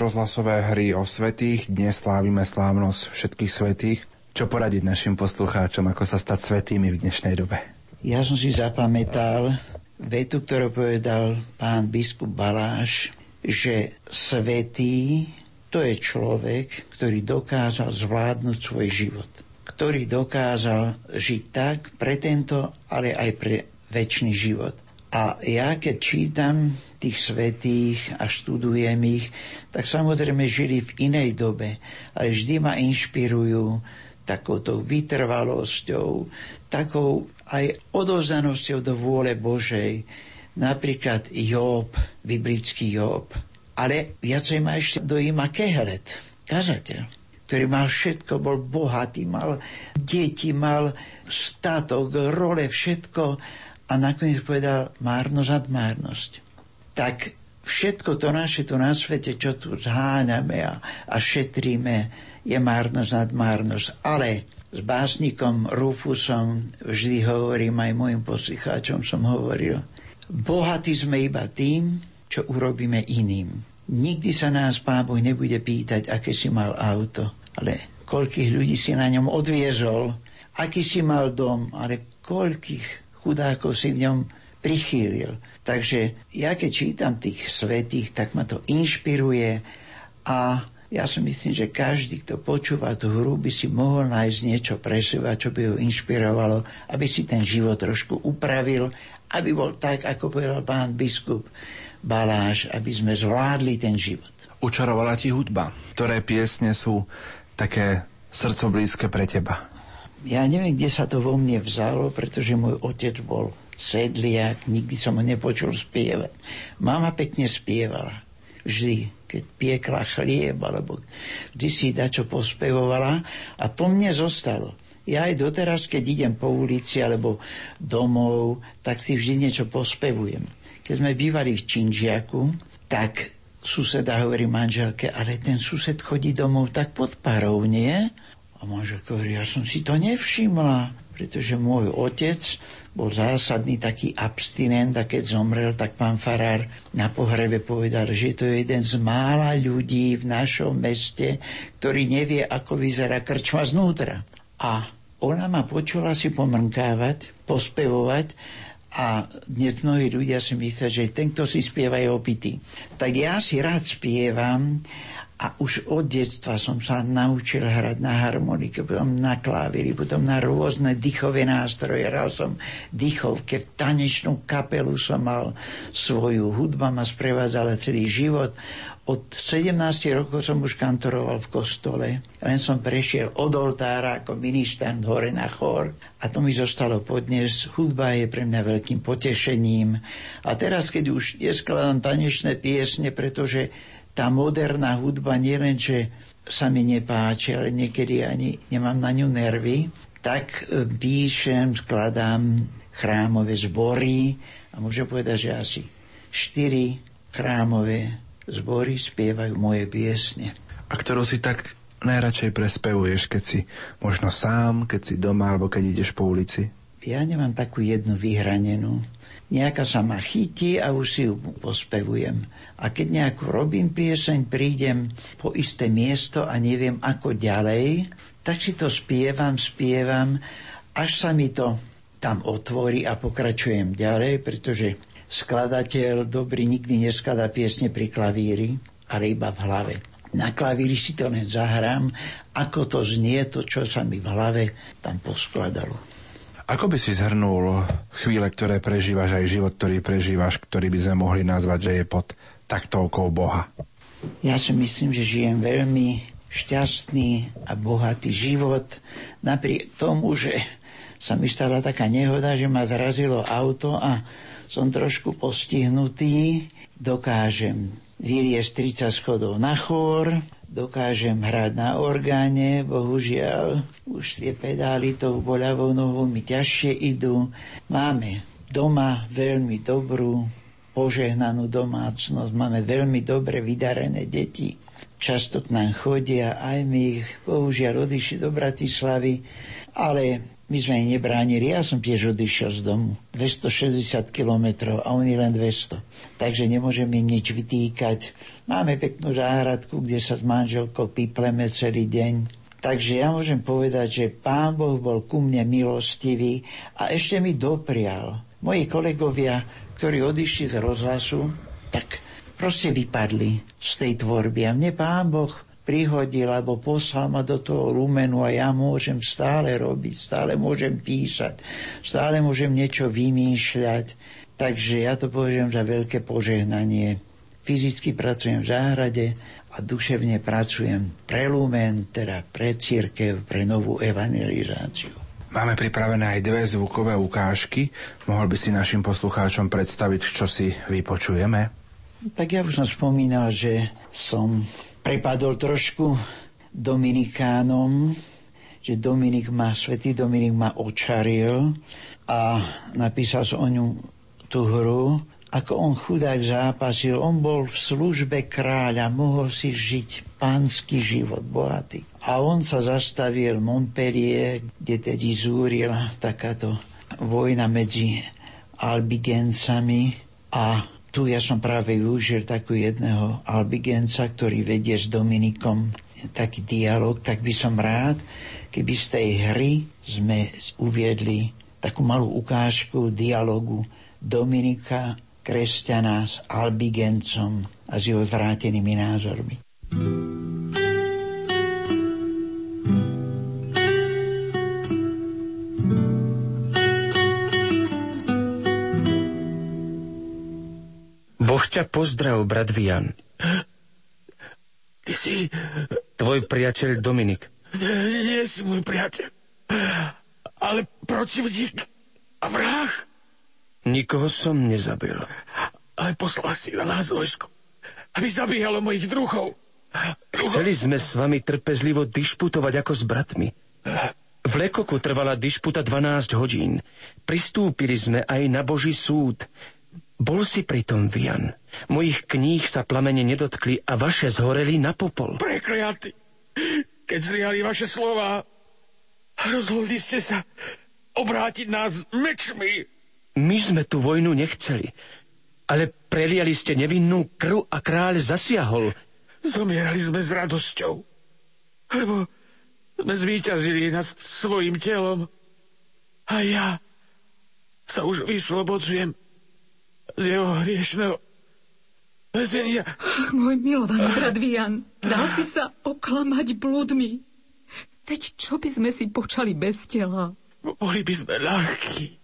Rozhlasové hry o svetých, dnes slávime slávnosť všetkých svetých. Čo poradiť našim poslucháčom, ako sa stať svetými v dnešnej dobe? Ja som si zapamätal vetu, ktorú povedal pán biskup Baláš, že svetý to je človek, ktorý dokázal zvládnuť svoj život. Ktorý dokázal žiť tak pre tento, ale aj pre väčší život. A ja keď čítam tých svetých a študujem ich, tak samozrejme žili v inej dobe, ale vždy ma inšpirujú takouto vytrvalosťou, takou aj odovzdanosťou do vôle Božej. Napríklad Job, biblický Job. Ale viacej ma ešte dojíma Kehelet, kazateľ ktorý mal všetko, bol bohatý, mal deti, mal statok, role, všetko a nakoniec povedal márnosť márnosť. Tak všetko to naše tu na svete, čo tu zháňame a, a šetríme, je márnosť nad márnosť. Ale s básnikom Rufusom vždy hovorím, aj môjim poslucháčom som hovoril, bohatí sme iba tým, čo urobíme iným. Nikdy sa nás Pán Boh nebude pýtať, aké si mal auto, ale koľkých ľudí si na ňom odviezol, aký si mal dom, ale koľkých chudákov si v ňom prichýlil. Takže ja keď čítam tých svetých, tak ma to inšpiruje a ja si myslím, že každý, kto počúva tú hru, by si mohol nájsť niečo pre seba, čo by ho inšpirovalo, aby si ten život trošku upravil, aby bol tak, ako povedal pán biskup Baláš, aby sme zvládli ten život. Učarovala ti hudba. Ktoré piesne sú také srdcoblízke pre teba? Ja neviem, kde sa to vo mne vzalo, pretože môj otec bol sedliak, nikdy som ho nepočul spievať. Mama pekne spievala. Vždy, keď piekla chlieb, alebo vždy si dačo pospevovala a to mne zostalo. Ja aj doteraz, keď idem po ulici alebo domov, tak si vždy niečo pospevujem. Keď sme bývali v Činžiaku, tak suseda hovorí manželke, ale ten sused chodí domov tak pod parou, nie? A manželka hovorí, ja som si to nevšimla, pretože môj otec bol zásadný taký abstinent a keď zomrel, tak pán Farár na pohrebe povedal, že to je jeden z mála ľudí v našom meste, ktorý nevie, ako vyzerá krčma znútra. A ona ma počula si pomrnkávať, pospevovať a dnes mnohí ľudia si myslia, že ten, kto si spieva, je opitý. Tak ja si rád spievam a už od detstva som sa naučil hrať na harmonike, potom na klavíri, potom na rôzne dýchové nástroje. Hral som dýchovke, v tanečnú kapelu som mal svoju hudba, ma sprevádzala celý život. Od 17 rokov som už kantoroval v kostole, len som prešiel od oltára ako ministrant hore na chor a to mi zostalo podnes. Hudba je pre mňa veľkým potešením. A teraz, keď už neskladám tanečné piesne, pretože tá moderná hudba nielen, že sa mi nepáči, ale niekedy ani nemám na ňu nervy, tak e, píšem, skladám chrámové zbory a môžem povedať, že asi štyri chrámové zbory spievajú moje piesne. A ktorú si tak najradšej prespevuješ, keď si možno sám, keď si doma alebo keď ideš po ulici? Ja nemám takú jednu vyhranenú nejaká sa ma chytí a už si ju pospevujem. A keď nejakú robím pieseň, prídem po isté miesto a neviem ako ďalej, tak si to spievam, spievam, až sa mi to tam otvorí a pokračujem ďalej, pretože skladateľ dobrý nikdy neskladá piesne pri klavíri, ale iba v hlave. Na klavíri si to len zahrám, ako to znie, to, čo sa mi v hlave tam poskladalo. Ako by si zhrnul chvíle, ktoré prežívaš, aj život, ktorý prežívaš, ktorý by sme mohli nazvať, že je pod taktovkou Boha? Ja si myslím, že žijem veľmi šťastný a bohatý život. Napriek tomu, že sa mi stala taká nehoda, že ma zrazilo auto a som trošku postihnutý, dokážem vyliesť 30 schodov na chór, dokážem hrať na orgáne, bohužiaľ už tie pedály tou boľavou nohou mi ťažšie idú. Máme doma veľmi dobrú požehnanú domácnosť, máme veľmi dobre vydarené deti. Často k nám chodia, aj my ich bohužiaľ odišli do Bratislavy, ale my sme ich nebránili, ja som tiež odišiel z domu. 260 kilometrov a oni len 200. Takže nemôžeme im nič vytýkať. Máme peknú záhradku, kde sa s manželkou pipleme celý deň. Takže ja môžem povedať, že Pán Boh bol ku mne milostivý a ešte mi doprial. Moji kolegovia, ktorí odišli z rozhlasu, tak proste vypadli z tej tvorby. A mne Pán Boh prihodil alebo poslal ma do toho lumenu a ja môžem stále robiť, stále môžem písať, stále môžem niečo vymýšľať. Takže ja to považujem za veľké požehnanie. Fyzicky pracujem v záhrade a duševne pracujem pre lumen, teda pre církev, pre novú evangelizáciu. Máme pripravené aj dve zvukové ukážky. Mohol by si našim poslucháčom predstaviť, čo si vypočujeme? Tak ja už som spomínal, že som prepadol trošku Dominikánom, že Dominik ma, svätý Dominik ma očaril a napísal som o ňu tú hru, ako on chudák zápasil. On bol v službe kráľa, mohol si žiť pánsky život, bohatý. A on sa zastavil v Montpellier, kde tedy zúrila takáto vojna medzi Albigencami a tu ja som práve využil takú jedného Albigenca, ktorý vedie s Dominikom taký dialog, tak by som rád, keby z tej hry sme uviedli takú malú ukážku dialogu Dominika, kresťana s Albigencom a s jeho zvrátenými názormi. Boh ťa pozdrav, brat Vian. Ty si... Tvoj priateľ Dominik. Nie si môj priateľ, ale protivník a vrah. Nikoho som nezabil. Ale poslal si na nás vojsko, aby zabíjalo mojich druhov. Chceli sme s vami trpezlivo dišputovať ako s bratmi. V Lekoku trvala dišputa 12 hodín. Pristúpili sme aj na Boží súd. Bol si pritom, Vian. Mojich kníh sa plamene nedotkli a vaše zhoreli na popol. Prekliaty. Keď zriali vaše slova, rozhodli ste sa obrátiť nás mečmi. My sme tú vojnu nechceli, ale preliali ste nevinnú krv a kráľ zasiahol. Zomierali sme s radosťou, lebo sme zvíťazili nad svojim telom. A ja sa už vyslobodzujem z jeho hriešného väzenia. Ach, môj milovaný brat Vian, dá si sa oklamať bludmi. Veď čo by sme si počali bez tela? Boli by sme ľahkí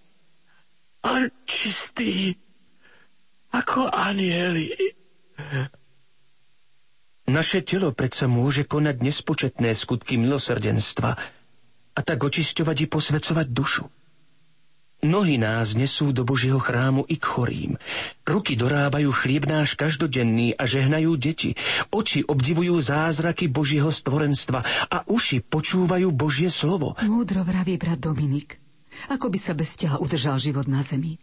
a čistí ako anieli. Naše telo predsa môže konať nespočetné skutky milosrdenstva a tak očisťovať i posvecovať dušu. Nohy nás nesú do Božieho chrámu i k chorým. Ruky dorábajú chlieb náš každodenný a žehnajú deti. Oči obdivujú zázraky Božieho stvorenstva a uši počúvajú Božie slovo. Múdro vraví brat Dominik. Ako by sa bez tela udržal život na zemi?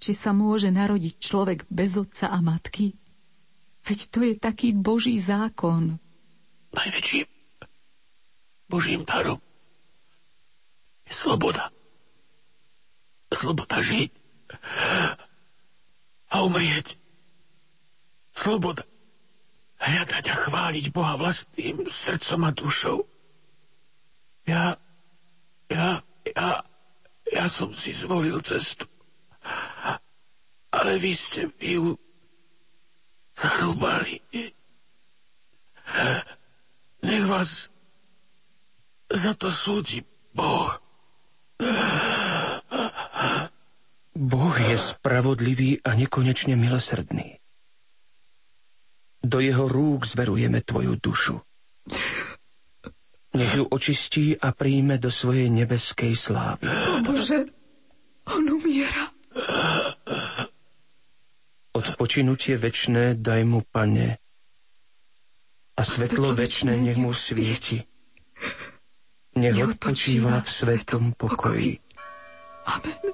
Či sa môže narodiť človek bez otca a matky? Veď to je taký Boží zákon. Najväčším Božím darom je sloboda sloboda žiť a umrieť. Sloboda hľadať a chváliť Boha vlastným srdcom a dušou. Ja, ja, ja, ja som si zvolil cestu. Ale vy ste mi ju zarúbali. Nech vás za to súdi Boh. Boh je spravodlivý a nekonečne milosrdný. Do jeho rúk zverujeme tvoju dušu. Nech ju očistí a príjme do svojej nebeskej slávy. O Bože, on umiera. Odpočinutie večné daj mu, pane, a svetlo večné nech mu svieti. Nech odpočíva v svetom pokoji. Amen.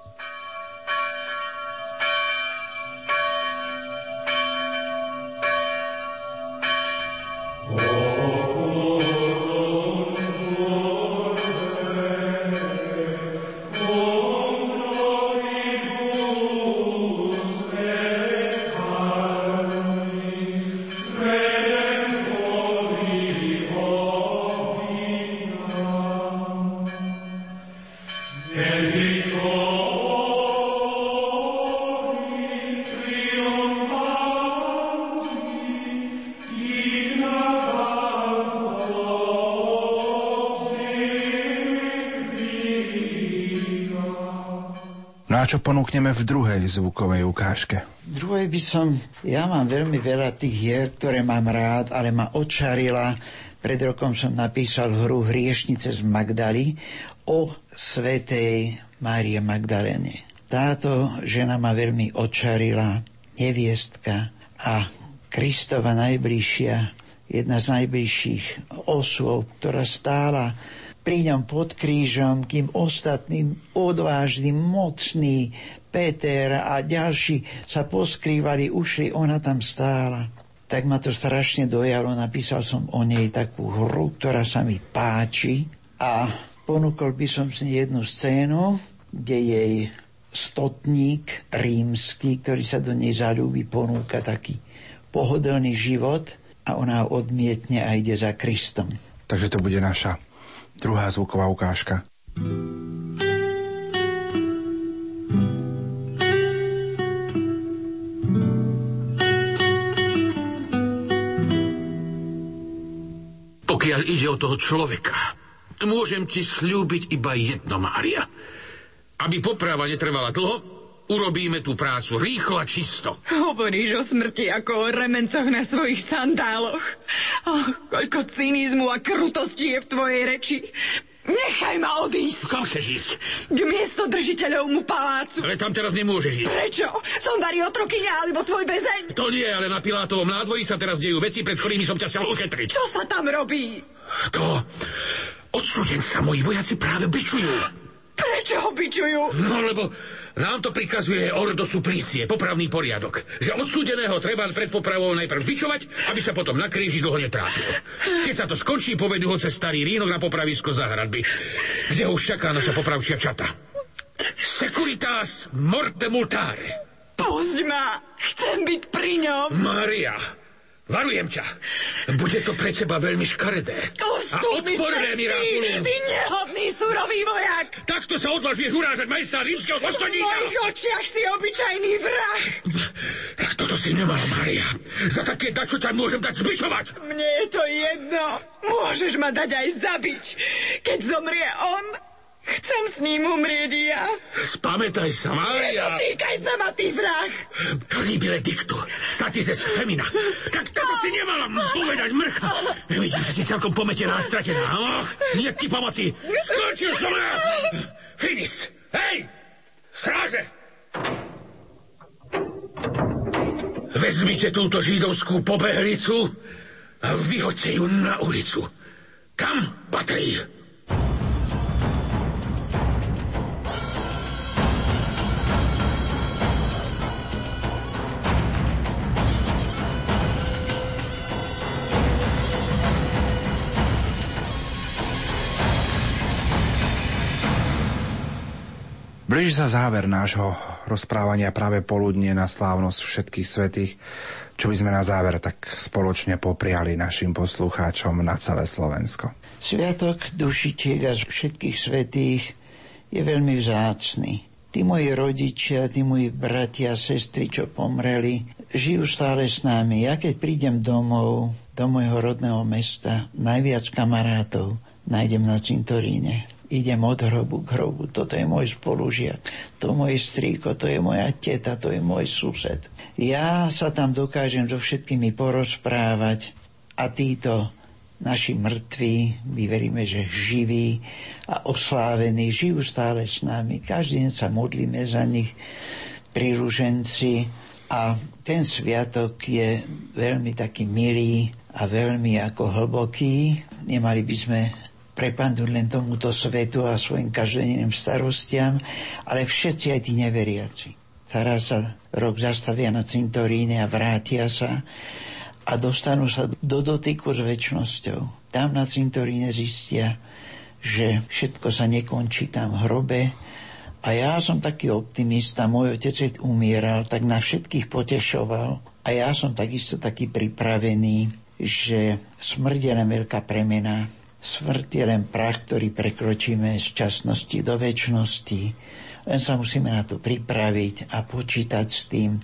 Čo ponúkneme v druhej zvukovej ukážke? Druhej by som... Ja mám veľmi veľa tých hier, ktoré mám rád, ale ma očarila. Pred rokom som napísal hru Hriešnice z Magdaly o svetej Márie Magdalene. Táto žena ma veľmi očarila, neviestka a Kristova najbližšia, jedna z najbližších osôb, ktorá stála pri ňom pod krížom, kým ostatní odvážni, mocní Peter a ďalší sa poskrývali, ušli, ona tam stála. Tak ma to strašne dojalo, napísal som o nej takú hru, ktorá sa mi páči a ponúkol by som si jednu scénu, kde jej stotník rímsky, ktorý sa do nej zalúbi, ponúka taký pohodlný život a ona ho odmietne a ide za Kristom. Takže to bude naša druhá zvuková ukážka. Pokiaľ ide o toho človeka, môžem ti slúbiť iba jedno, Mária. Aby poprava netrvala dlho, urobíme tú prácu rýchlo a čisto. Hovoríš o smrti ako o remencoch na svojich sandáloch. Oh, koľko cynizmu a krutosti je v tvojej reči. Nechaj ma odísť. Kam chceš ísť? K miesto držiteľovmu palácu. Ale tam teraz nemôžeš ísť. Prečo? Som Dari otrokyňa alebo tvoj bezeň? To nie, ale na Pilátovom nádvorí sa teraz dejú veci, pred ktorými som ťa chcel ušetriť. Čo sa tam robí? To... Odsúdenca moji vojaci práve bičujú. Prečo ho bičujú? No, lebo nám to prikazuje ordo suplície, popravný poriadok, že odsúdeného treba pred popravou najprv bičovať, aby sa potom na kríži dlho netrápil. Keď sa to skončí, povedú ho cez starý rínok na popravisko za hradby, kde už čaká naša popravčia čata. Securitas morte multare. Pusť ma! Chcem byť pri ňom! Maria, Varujem ťa. Bude to pre teba veľmi škaredé. A odporné, Mirakulum. Ty nehodný, surový vojak. Takto sa odlažuješ urážať majstá rímskeho dôstojníka. V mojich očiach si obyčajný vrah. Tak toto si nemala, Mária. Za také dačo ťa môžem dať zbičovať. Mne je to jedno. Môžeš ma dať aj zabiť. Keď zomrie on, Chcem s ním umrieť ja. Spamätaj sa, Mária. Nedotýkaj sa ma, ty vrah. Libile dictu, satis est femina. Tak toto si nemala povedať, mrcha. Vidím, že si celkom pometená a stratená. Och, nie ti pomoci. Skončil som ja. Finis. Hej, stráže. Vezmite túto židovskú pobehlicu a vyhoďte ju na ulicu. Kam patrí? Blíži sa záver nášho rozprávania práve poludne na slávnosť všetkých svetých, čo by sme na záver tak spoločne popriali našim poslucháčom na celé Slovensko. Sviatok dušičiek a všetkých svetých je veľmi vzácný. Tí moji rodičia, tí moji bratia a sestry, čo pomreli, žijú stále s nami. Ja keď prídem domov, do môjho rodného mesta, najviac kamarátov nájdem na cintoríne idem od hrobu k hrobu, toto je môj spolužiak, to je môj strýko, to je moja teta, to je môj sused. Ja sa tam dokážem so všetkými porozprávať a títo naši mŕtvi, my veríme, že živí a oslávení, žijú stále s nami. Každý deň sa modlíme za nich pri ruženci a ten sviatok je veľmi taký milý a veľmi ako hlboký. Nemali by sme prepadnúť len tomuto svetu a svojim každodenným starostiam, ale všetci aj tí neveriaci. Teraz sa rok zastavia na cintoríne a vrátia sa a dostanú sa do dotyku s väčšnosťou. Tam na cintoríne zistia, že všetko sa nekončí tam v hrobe, a ja som taký optimista, môj otec, umieral, tak na všetkých potešoval. A ja som takisto taký pripravený, že smrť je len veľká premena, Smrť je len prach, ktorý prekročíme z časnosti do väčšnosti. Len sa musíme na to pripraviť a počítať s tým.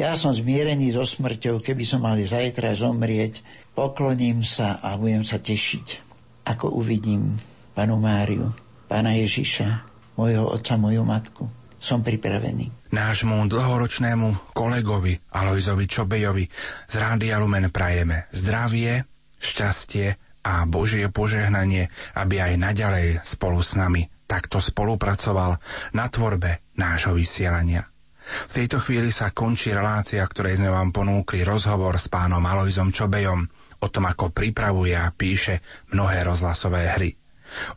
Ja som zmierený so smrťou, keby som mali zajtra zomrieť, pokloním sa a budem sa tešiť, ako uvidím panu Máriu, pána Ježiša, mojho otca, moju matku. som pripravený. Nášmu dlhoročnému kolegovi Alojzovi Čobejovi z Rádia Lumen prajeme zdravie, šťastie a Božie požehnanie, aby aj naďalej spolu s nami takto spolupracoval na tvorbe nášho vysielania. V tejto chvíli sa končí relácia, ktorej sme vám ponúkli rozhovor s pánom Alojzom Čobejom o tom, ako pripravuje a píše mnohé rozhlasové hry.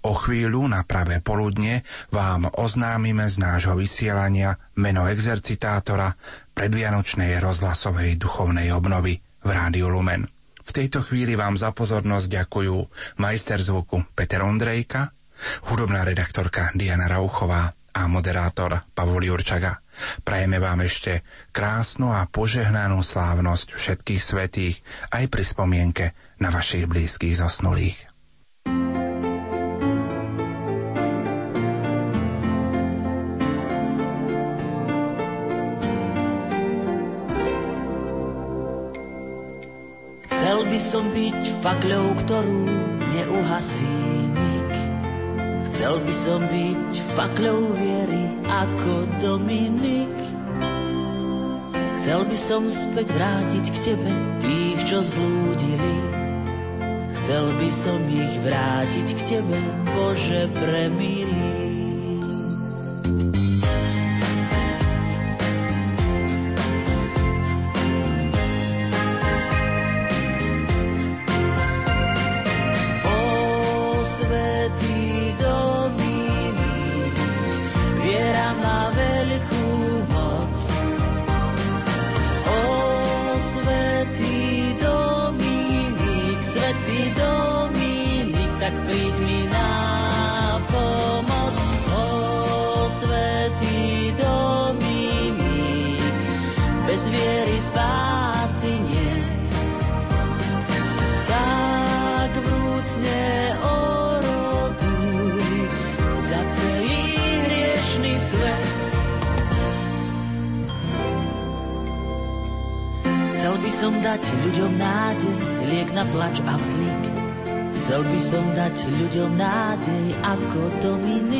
O chvíľu na pravé poludne vám oznámime z nášho vysielania meno exercitátora predvianočnej rozhlasovej duchovnej obnovy v Rádiu Lumen. V tejto chvíli vám za pozornosť ďakujú majster zvuku Peter Ondrejka, hudobná redaktorka Diana Rauchová a moderátor Pavol Jurčaga. Prajeme vám ešte krásnu a požehnanú slávnosť všetkých svetých aj pri spomienke na vašich blízkych zosnulých. Fakľou, ktorú neuhasí nik. Chcel by som byť fakľou viery ako Dominik. Chcel by som späť vrátiť k tebe tých, čo zblúdili. Chcel by som ich vrátiť k tebe, Bože premilý. Som dať ľuďom nádej ako Dominik.